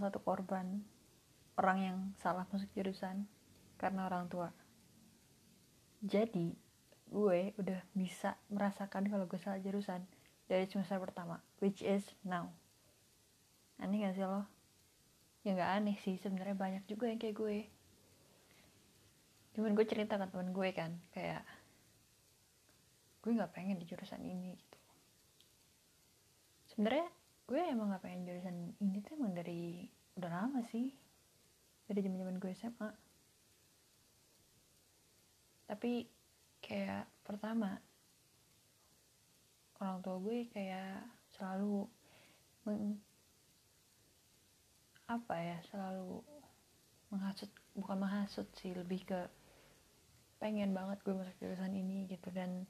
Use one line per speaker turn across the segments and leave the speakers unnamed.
salah satu korban. Orang yang salah masuk jurusan karena orang tua. Jadi gue udah bisa merasakan kalau gue salah jurusan dari semester pertama which is now. Aneh gak sih lo? Ya nggak aneh sih sebenarnya banyak juga yang kayak gue. Cuman gue cerita ke teman gue kan kayak gue nggak pengen di jurusan ini gitu. Sebenarnya gue emang nggak pengen jurusan ini tuh emang dari udah lama sih. Dari zaman zaman gue SMA tapi kayak pertama orang tua gue kayak selalu meng, apa ya selalu menghasut bukan menghasut sih lebih ke pengen banget gue masuk jurusan ini gitu. Dan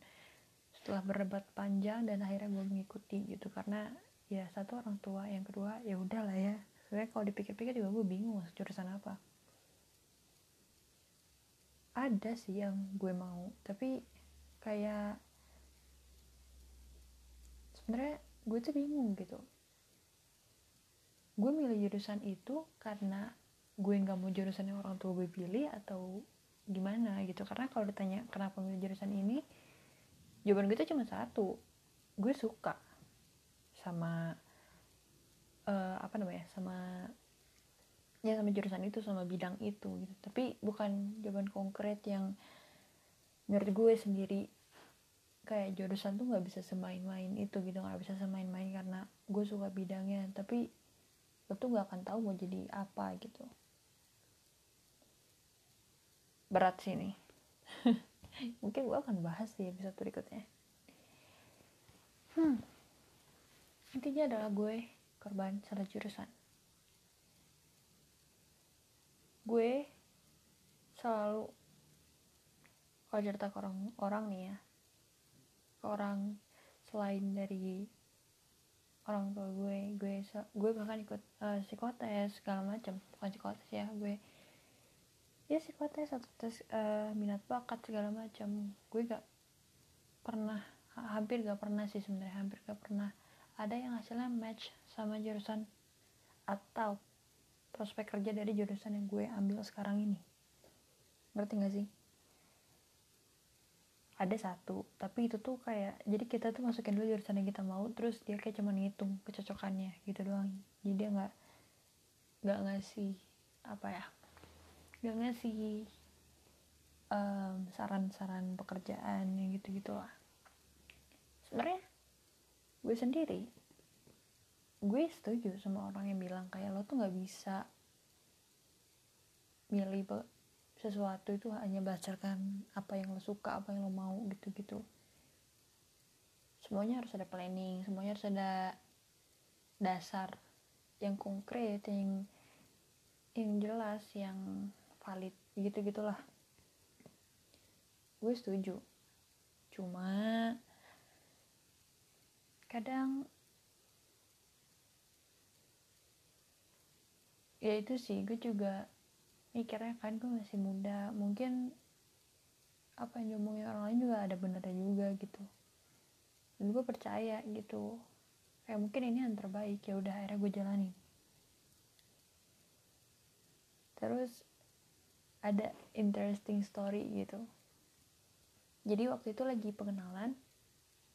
setelah berdebat panjang dan akhirnya gue mengikuti gitu. Karena ya satu orang tua yang kedua ya udahlah ya. Sebenarnya kalau dipikir-pikir juga gue bingung masuk jurusan apa. Ada sih yang gue mau tapi kayak sebenarnya gue tuh bingung gitu. Gue milih jurusan itu karena gue nggak mau jurusan yang orang tua gue pilih atau gimana gitu. Karena kalau ditanya kenapa milih jurusan ini jawaban gue tuh cuma satu gue suka sama uh, apa namanya sama ya sama jurusan itu sama bidang itu gitu. Tapi bukan jawaban konkret yang menurut gue sendiri kayak jurusan tuh nggak bisa semain-main itu gitu. Nggak bisa semain-main karena gue suka bidangnya. Tapi lo tuh nggak akan tahu mau jadi apa gitu. Berat sih nih mungkin gue akan bahas di episode berikutnya. Hmm intinya adalah gue korban salah jurusan. Gue selalu kalau cerita ke orang orang nih ya ke orang selain dari orang tua gue gue gue bahkan ikut uh, psikotes segala macam. Bukan psikotes ya gue ya psikotes atau tes uh, minat bakat segala macam. Gue gak pernah hampir gak pernah sih sebenarnya hampir gak pernah ada yang hasilnya match sama jurusan atau prospek kerja dari jurusan yang gue ambil sekarang ini. Ngerti gak sih? Ada satu tapi itu tuh kayak jadi kita tuh masukin dulu jurusan yang kita mau terus dia kayak cuma ngitung kecocokannya gitu doang. Jadi dia nggak nggak ngasih apa ya nggak ngasih um, saran-saran pekerjaan yang gitu gitulah sebenarnya gue sendiri gue setuju sama orang yang bilang kayak lo tuh nggak bisa milih sesuatu itu hanya berdasarkan apa yang lo suka apa yang lo mau gitu-gitu. Semuanya harus ada planning semuanya harus ada dasar yang konkret yang yang jelas yang valid gitu gitulah gue setuju. Cuma kadang ya itu sih gue juga mikirnya kan gue masih muda mungkin apa yang diomongin orang lain juga ada benernya juga gitu. Dan gue percaya gitu. Kayak mungkin ini yang terbaik ya udah akhirnya gue jalanin. Terus ada interesting story gitu. Jadi waktu itu lagi pengenalan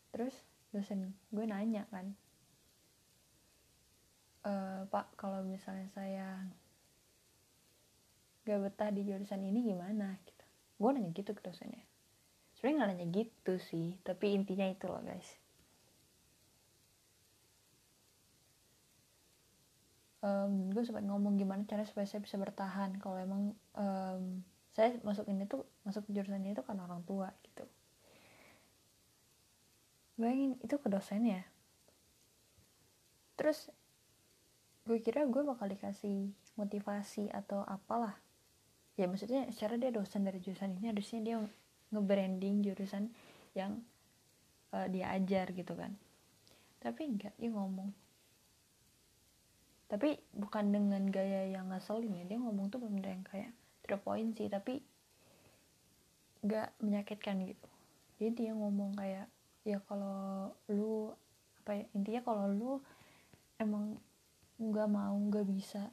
terus dosen gue nanya kan e, pak kalau misalnya saya gak betah di jurusan ini gimana? Gitu. Gue nanya gitu ke dosennya. Sebenarnya nggak nanya gitu sih tapi intinya itu loh guys. Um, gue sempat ngomong gimana cara supaya saya bisa bertahan kalau emang um, saya masuk ini tuh masuk jurusan ini tuh karena orang tua gitu bayangin itu ke dosennya. Terus gue kira gue bakal dikasih motivasi atau apalah. Ya maksudnya secara dia dosen dari jurusan ini harusnya dia nge-branding jurusan yang uh, dia ajar gitu kan. Tapi enggak dia ngomong. Tapi bukan dengan gaya yang ngeselin ya dia ngomong tuh bener yang kayak to point sih tapi nggak menyakitkan gitu. Jadi dia ngomong kayak ya kalau lu apa ya intinya kalau lu emang nggak mau nggak bisa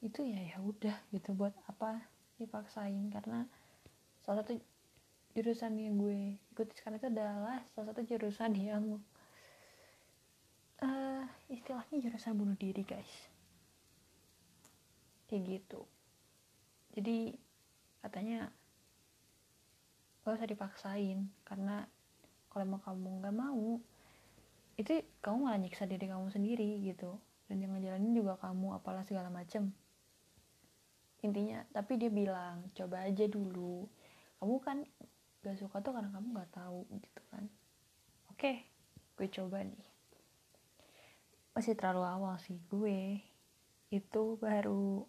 itu ya ya udah gitu. Buat apa dipaksain? Karena salah satu jurusan yang gue ikuti sekarang itu adalah salah satu jurusan yang uh, istilahnya jurusan bunuh diri guys. Kayak gitu. Jadi katanya gak usah dipaksain karena kalau emang kamu nggak mau itu kamu malah nyiksa diri kamu sendiri gitu. Dan yang ngejalanin juga kamu apalah segala macem. Intinya tapi dia bilang coba aja dulu. Kamu kan gak suka tuh karena kamu nggak tahu gitu kan. Oke gue coba nih. Masih terlalu awal sih gue itu baru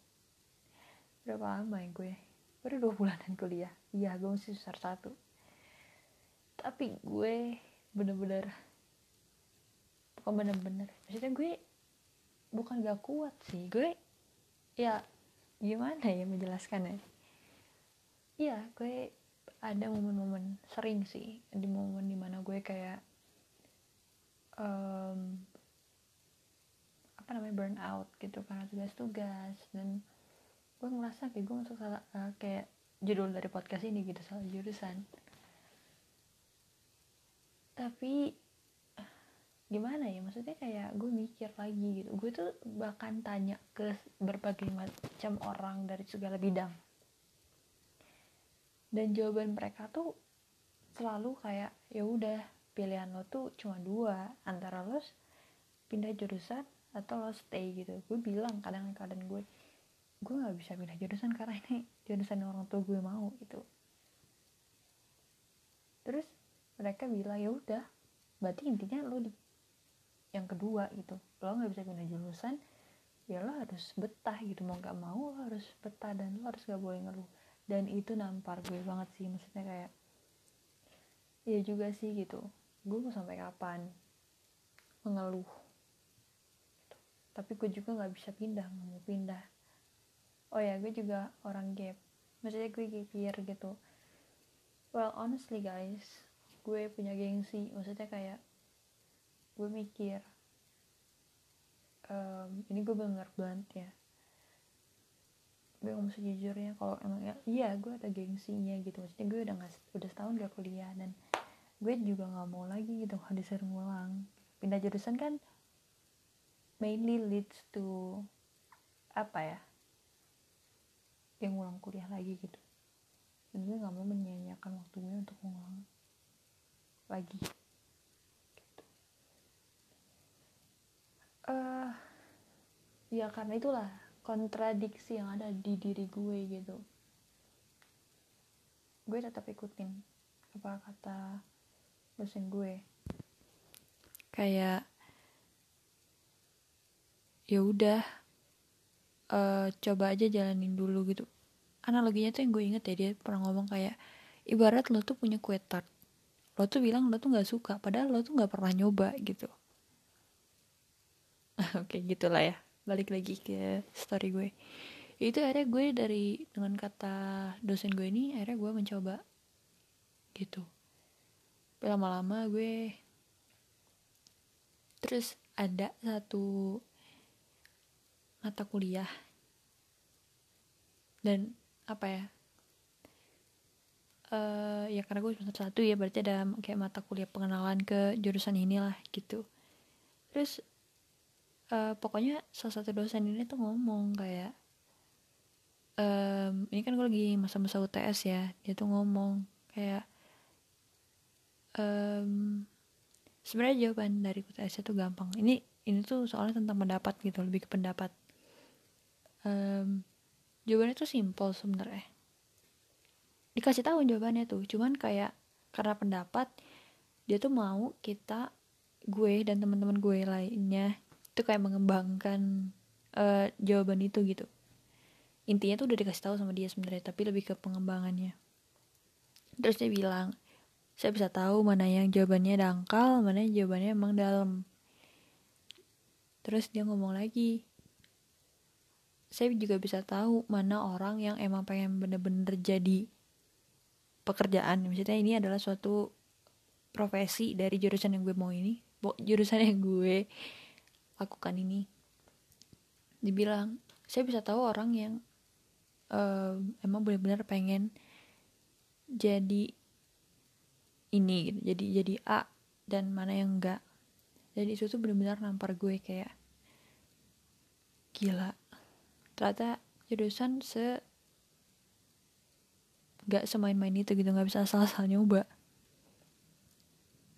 berapa lama ya gue? Baru dua bulanan kuliah. Iya gue masih besar satu tapi gue bener-bener bukan bener-bener maksudnya gue bukan gak kuat sih. Gue ya gimana ya menjelaskan ya gue ada momen-momen sering sih di momen di mana gue kayak um, apa namanya burn out gitu karena tugas-tugas dan gue ngerasa kayak gue masuk salah uh, kayak judul dari podcast ini gitu salah jurusan tapi gimana ya maksudnya kayak gue mikir lagi gitu. Gue tuh bahkan tanya ke berbagai macam orang dari segala bidang. Dan jawaban mereka tuh selalu kayak ya udah pilihan lo tuh cuma dua. Antara lo pindah jurusan atau lo stay gitu. Gue bilang kadang-kadang gue gue nggak bisa pindah jurusan karena ini jurusan orang tua gue mau gitu. Terus mereka bilang ya udah berarti intinya lo di yang kedua gitu lo nggak bisa pindah jurusan ya lo harus betah gitu mau nggak mau lo harus betah dan lo harus gak boleh ngeluh. Dan itu nampar gue banget sih maksudnya kayak ya juga sih gitu. Gue mau sampai kapan mengeluh? Gitu. tapi gue juga nggak bisa pindah nggak mau pindah. Oh ya gue juga orang gap. Maksudnya gue gap year gitu. Well honestly guys gue punya gengsi. Maksudnya kayak gue mikir um, ini gue bener banget ya. Gue ngomong sejujurnya kalau emang ya iya gue ada gengsinya gitu. Maksudnya gue udah nggak udah setahun gak kuliah dan gue juga nggak mau lagi gitu kalau disuruh ngulang. Pindah jurusan kan mainly leads to apa ya? Yang ngulang kuliah lagi gitu. Dan gue nggak mau menyanyiakan waktu gue untuk ngulang lagi. Uh, ya karena itulah kontradiksi yang ada di diri gue gitu. Gue tetap ikutin apa kata dosen gue. Kayak ya udah uh, coba aja jalanin dulu gitu. Analoginya tuh yang gue inget ya dia pernah ngomong kayak ibarat lo tuh punya kue tart lo tuh bilang lo tuh nggak suka padahal lo tuh nggak pernah nyoba gitu. Oke gitulah ya. Balik lagi ke story gue. Itu akhirnya gue dari dengan kata dosen gue ini akhirnya gue mencoba gitu. Lama-lama gue terus ada satu mata kuliah. Dan apa ya uh, ya karena gue semester satu ya berarti ada kayak mata kuliah pengenalan ke jurusan inilah gitu. Terus uh, pokoknya salah satu dosen ini tuh ngomong kayak um, ini kan gue lagi masa-masa UTS ya dia tuh ngomong kayak um, sebenarnya jawaban dari UTS itu gampang. Ini ini tuh soalnya tentang pendapat gitu lebih ke pendapat. Um, jawabannya tuh simple sebenarnya dikasih tahu jawabannya tuh. Cuman kayak karena pendapat dia tuh mau kita gue dan teman-teman gue lainnya itu kayak mengembangkan uh, jawaban itu gitu. Intinya tuh udah dikasih tahu sama dia sebenarnya tapi lebih ke pengembangannya. Terus dia bilang saya bisa tahu mana yang jawabannya dangkal mana yang jawabannya emang dalam. Terus dia ngomong lagi saya juga bisa tahu mana orang yang emang pengen bener-bener jadi pekerjaan. Maksudnya ini adalah suatu profesi dari jurusan yang gue mau ini. Jurusan yang gue lakukan ini. Dibilang saya bisa tahu orang yang uh, emang benar-benar pengen jadi ini gitu. Jadi jadi A dan mana yang enggak. Jadi itu tuh benar-benar nampar gue kayak gila. Ternyata jurusan se gak semain-main itu gitu nggak bisa asal-asal nyoba.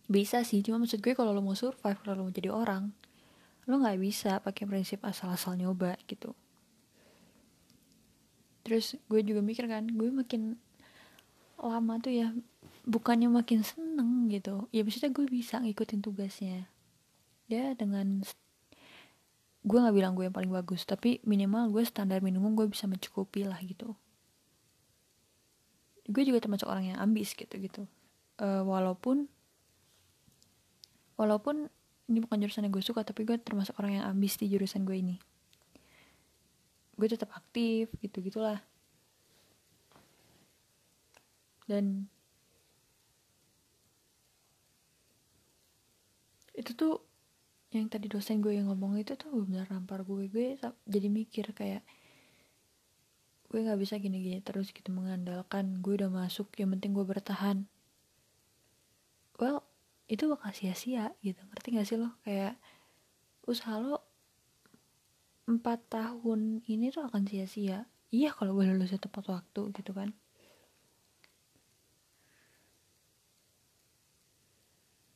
Bisa sih cuma maksud gue kalau lo mau survive kalau lo mau jadi orang lo nggak bisa pakai prinsip asal-asal nyoba gitu. Terus gue juga mikir kan gue makin lama tuh ya bukannya makin seneng gitu. Ya maksudnya gue bisa ngikutin tugasnya. Ya dengan gue nggak bilang gue yang paling bagus tapi minimal gue standar minimum gue bisa mencukupi lah gitu gue juga termasuk orang yang ambis gitu gitu. Uh, walaupun walaupun ini bukan jurusan yang gue suka tapi gue termasuk orang yang ambis di jurusan gue ini. Gue tetap aktif gitu gitulah. Dan itu tuh yang tadi dosen gue yang ngomong itu tuh benar nampar gue. Gue jadi mikir kayak gue nggak bisa gini-gini terus gitu mengandalkan gue udah masuk yang penting gue bertahan. Well itu bakal sia-sia gitu ngerti gak sih lo? Kayak usaha lo empat tahun ini tuh akan sia-sia. Iya kalau gue lulus tepat waktu gitu kan.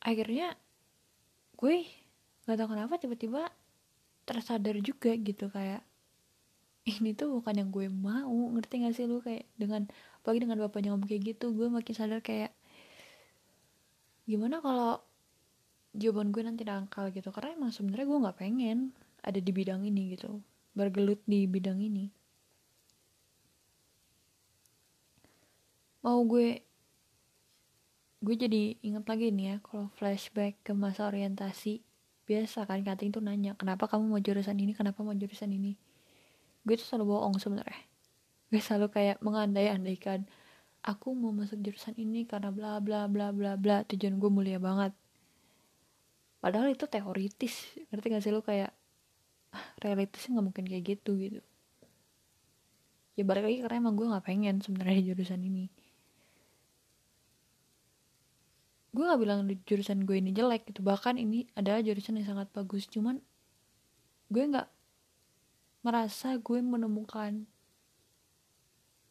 Akhirnya gue gak tau kenapa tiba-tiba tersadar juga gitu kayak ini tuh bukan yang gue mau ngerti gak sih lu? Kayak dengan pagi dengan bapaknya ngomong kayak gitu gue makin sadar kayak gimana kalau jawaban gue nanti dangkal gitu? Karena emang sebenarnya gue nggak pengen ada di bidang ini gitu bergelut di bidang ini. Mau gue gue jadi inget lagi nih ya kalau flashback ke masa orientasi. Biasa kan kating tuh nanya kenapa kamu mau jurusan ini? Kenapa mau jurusan ini gue tuh selalu bohong sebenarnya. Gue selalu kayak mengandai-andaikan aku mau masuk jurusan ini karena bla bla bla bla bla. Tujuan gue mulia banget. Padahal itu teoritis. Ngerti gak sih lo kayak realitasnya nggak mungkin kayak gitu gitu. Ya balik lagi karena emang gue nggak pengen sebenarnya di jurusan ini. Gue nggak bilang jurusan gue ini jelek gitu. Bahkan ini adalah jurusan yang sangat bagus. Cuman gue nggak merasa gue menemukan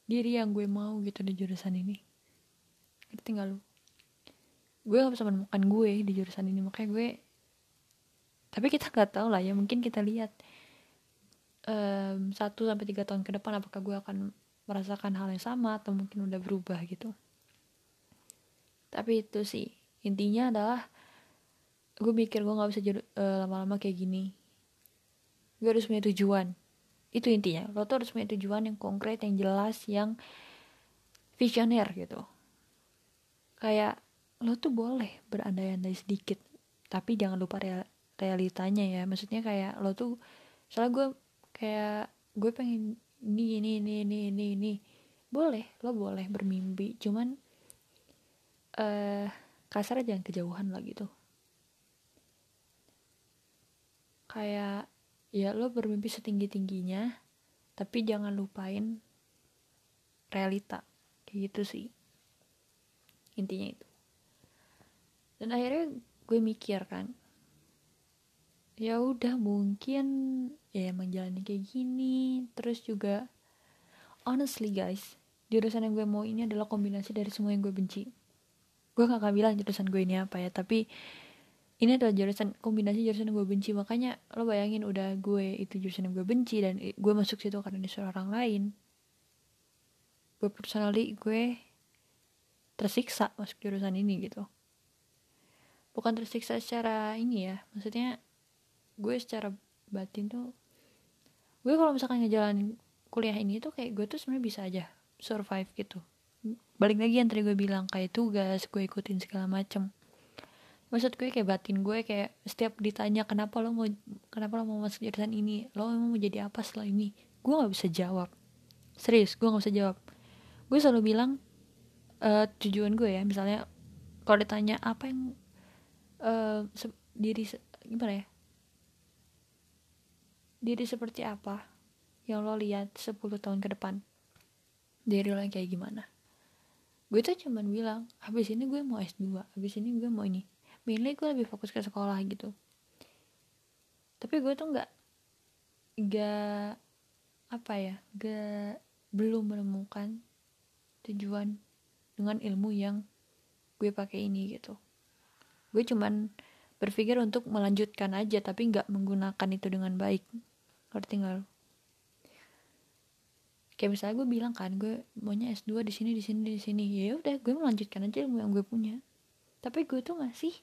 diri yang gue mau gitu di jurusan ini. Ngerti gak lu? Gue gak bisa menemukan gue di jurusan ini makanya gue tapi kita nggak tahu lah ya mungkin kita lihat satu sampai tiga tahun ke depan apakah gue akan merasakan hal yang sama atau mungkin udah berubah gitu. Tapi itu sih intinya adalah gue mikir gue nggak bisa uh, lama-lama kayak gini. Gue harus punya tujuan itu intinya. Lo tuh harus punya tujuan yang konkret yang jelas yang visioner gitu. Kayak lo tuh boleh berandai-andai sedikit tapi jangan lupa real realitanya ya. Maksudnya kayak lo tuh soalnya gue kayak gue pengen ini ini ini ini ini ini. Boleh lo boleh bermimpi cuman eh uh, kasar jangan kejauhan lah gitu. Kayak ya lo bermimpi setinggi tingginya tapi jangan lupain realita. Kayak gitu sih. Intinya itu. Dan akhirnya gue mikir kan ya udah mungkin ya emang jalannya kayak gini. Terus juga honestly guys jurusan yang gue mau ini adalah kombinasi dari semua yang gue benci. Gue gak akan bilang jurusan gue ini apa ya tapi ini adalah jurusan kombinasi jurusan yang gue benci. Makanya lo bayangin udah gue itu jurusan yang gue benci dan gue masuk situ karena disuruh orang lain. Gue personally gue tersiksa masuk jurusan ini gitu. Bukan tersiksa secara ini ya maksudnya gue secara batin tuh gue kalau misalkan ngejalanin kuliah ini tuh kayak gue tuh sebenarnya bisa aja survive gitu. Balik lagi yang tadi gue bilang kayak tugas gue ikutin segala macem maksud gue kayak batin gue kayak setiap ditanya kenapa lo mau kenapa lo mau masuk jurusan ini? Lo emang mau jadi apa setelah ini? Gue nggak bisa jawab. Serius gue nggak bisa jawab. Gue selalu bilang uh, tujuan gue ya misalnya kalau ditanya apa yang uh, diri gimana ya? Diri seperti apa yang lo lihat 10 tahun ke depan? Dari lo yang kayak gimana? Gue tuh cuman bilang habis ini gue mau S2 habis ini gue mau ini mainly gue lebih fokus ke sekolah gitu. Tapi gue tuh nggak nggak apa ya nggak belum menemukan tujuan dengan ilmu yang gue pakai ini gitu. Gue cuman berpikir untuk melanjutkan aja tapi nggak menggunakan itu dengan baik. Ngerti nggak lo kayak misalnya gue bilang kan gue maunya S2 di sini di sini di sini. Ya udah gue melanjutkan aja ilmu yang gue punya. Tapi gue tuh sih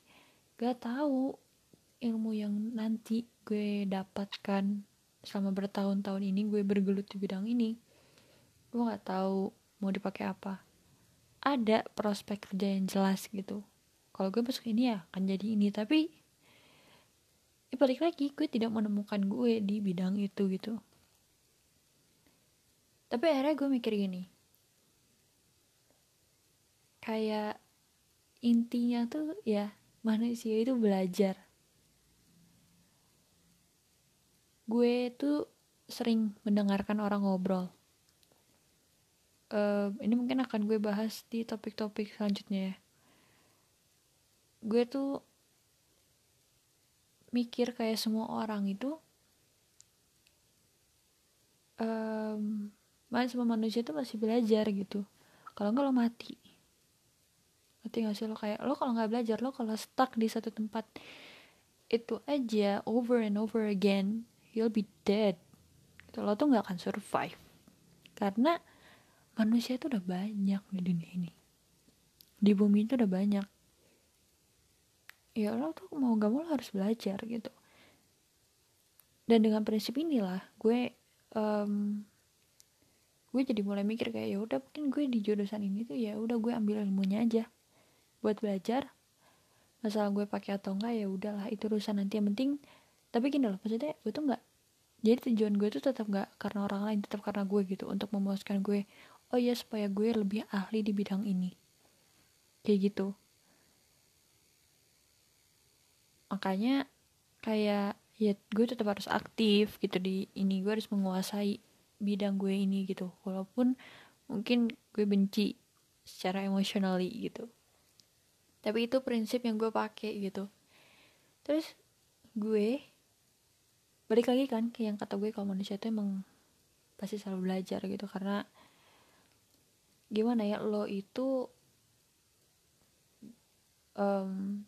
gak tahu ilmu yang nanti gue dapatkan selama bertahun-tahun ini gue bergelut di bidang ini gue nggak tahu mau dipakai apa. Ada prospek kerja yang jelas gitu. Kalau gue masuk ini ya akan jadi ini tapi ya balik lagi gue tidak menemukan gue di bidang itu gitu. Tapi akhirnya gue mikir gini kayak intinya tuh ya manusia itu belajar. Gue tuh sering mendengarkan orang ngobrol. Uh, ini mungkin akan gue bahas di topik-topik selanjutnya ya. Gue tuh mikir kayak semua orang itu um, semua manusia itu masih belajar gitu. Kalau enggak lo mati mati gak sih? Lo kayak lo kalau nggak belajar lo kalau stuck di satu tempat itu aja over and over again you'll be dead. Gitu lo tuh nggak akan survive. Karena manusia itu udah banyak di dunia ini. Di bumi itu udah banyak. Ya lo tuh mau gak mau lo harus belajar gitu. Dan dengan prinsip inilah gue um, gue jadi mulai mikir kayak ya udah mungkin gue di jurusan ini tuh ya udah gue ambil ilmunya aja buat belajar masalah gue pakai atau enggak ya udahlah itu urusan nanti yang penting. Tapi gini loh maksudnya gue tuh nggak jadi tujuan gue tuh tetap nggak karena orang lain tetap karena gue gitu untuk memuaskan gue. Oh ya supaya gue lebih ahli di bidang ini. Kayak gitu. Makanya kayak ya gue tetap harus aktif gitu di ini gue harus menguasai bidang gue ini gitu. Walaupun mungkin gue benci secara emotionally gitu tapi itu prinsip yang gue pakai gitu. Terus gue balik lagi kan ke yang kata gue kalau manusia itu emang pasti selalu belajar gitu. Karena gimana ya lo itu um,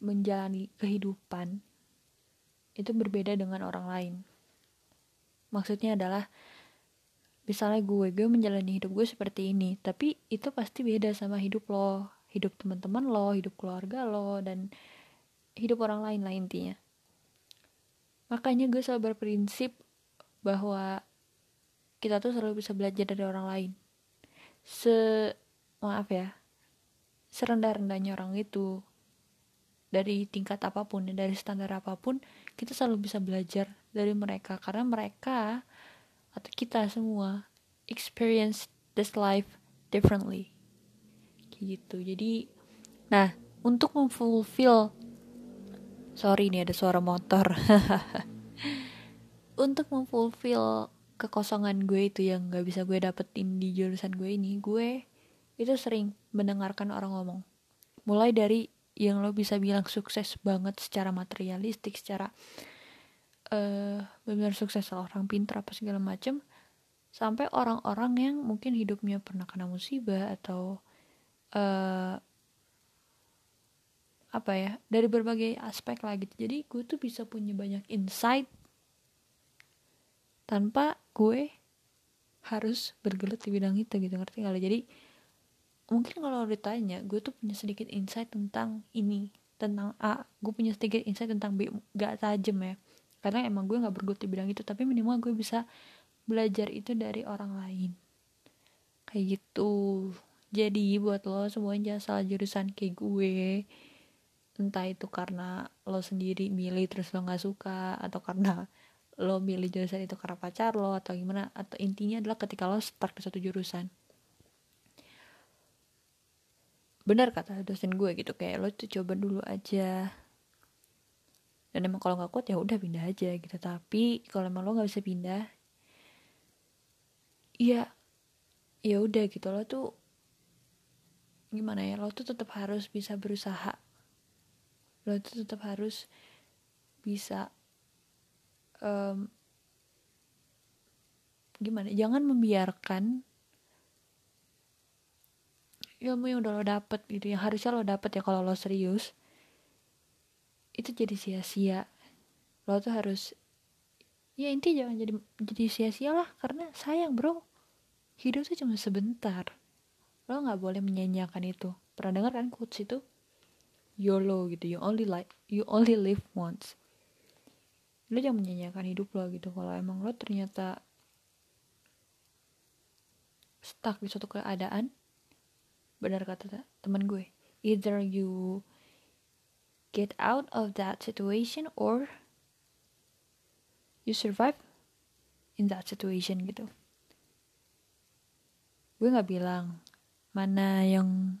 menjalani kehidupan itu berbeda dengan orang lain. Maksudnya adalah misalnya gue gue menjalani hidup gue seperti ini tapi itu pasti beda sama hidup lo. Hidup teman-teman lo hidup keluarga lo dan hidup orang lain lah intinya. Makanya gue selalu berprinsip bahwa kita tuh selalu bisa belajar dari orang lain. Se maaf ya serendah-rendahnya orang itu dari tingkat apa pun dari standar apa pun kita selalu bisa belajar dari mereka. Karena mereka atau kita semua experience this life differently. Gitu. Jadi nah untuk memfulfill sorry ini ada suara motor. Untuk memfulfill kekosongan gue itu yang gak bisa gue dapetin di jurusan gue ini gue itu sering mendengarkan orang ngomong. Mulai dari yang lo bisa bilang sukses banget secara materialistik secara uh, benar sukses orang pintar apa segala macem. Sampai orang-orang yang mungkin hidupnya pernah kena musibah atau uh, apa ya dari berbagai aspek lah gitu. Jadi gue tuh bisa punya banyak insight tanpa gue harus bergelut di bidang itu gitu. Ngerti gak jadi mungkin kalau ditanya gue tuh punya sedikit insight tentang ini tentang A. Gue punya sedikit insight tentang B. Gak tajam ya karena emang gue nggak bergelut di bidang itu tapi minimal gue bisa belajar itu dari orang lain. Kayak gitu. Jadi buat lo semuanya jangan salah jurusan kayak gue entah itu karena lo sendiri milih terus lo nggak suka atau karena lo milih jurusan itu karena pacar lo atau gimana atau intinya adalah ketika lo stuck di satu jurusan. Benar kata dosen gue gitu kayak lo tuh coba dulu aja dan emang kalau nggak kuat ya udah pindah aja gitu. Tapi kalau emang lo nggak bisa pindah ya ya udah gitu. Lo tuh gimana ya? Lo tuh tetap harus bisa berusaha. Lo tuh tetap harus bisa um, gimana? Jangan membiarkan ilmu yang udah lo dapet gitu yang harusnya lo dapet ya kalau lo serius itu jadi sia-sia. Lo tuh harus ya inti jangan jadi jadi sia-sia lah karena sayang bro. Hidup tuh cuma sebentar. Lo nggak boleh menyanyiakan itu. Pernah dengar kan quotes itu? YOLO gitu you only like you only live once. Lo jangan menyanyiakan hidup lo gitu. Kalau emang lo ternyata stuck di suatu keadaan benar kata teman gue either you get out of that situation or you survive in that situation gitu. Gue nggak bilang mana yang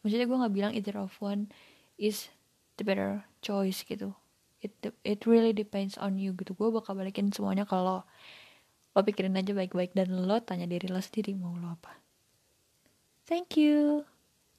maksudnya gue nggak bilang either of one is the better choice gitu. It it really depends on you gitu. Gue bakal balikin semuanya kalau lo pikirin aja baik-baik dan lo tanya diri lo sendiri mau lo apa. Thank you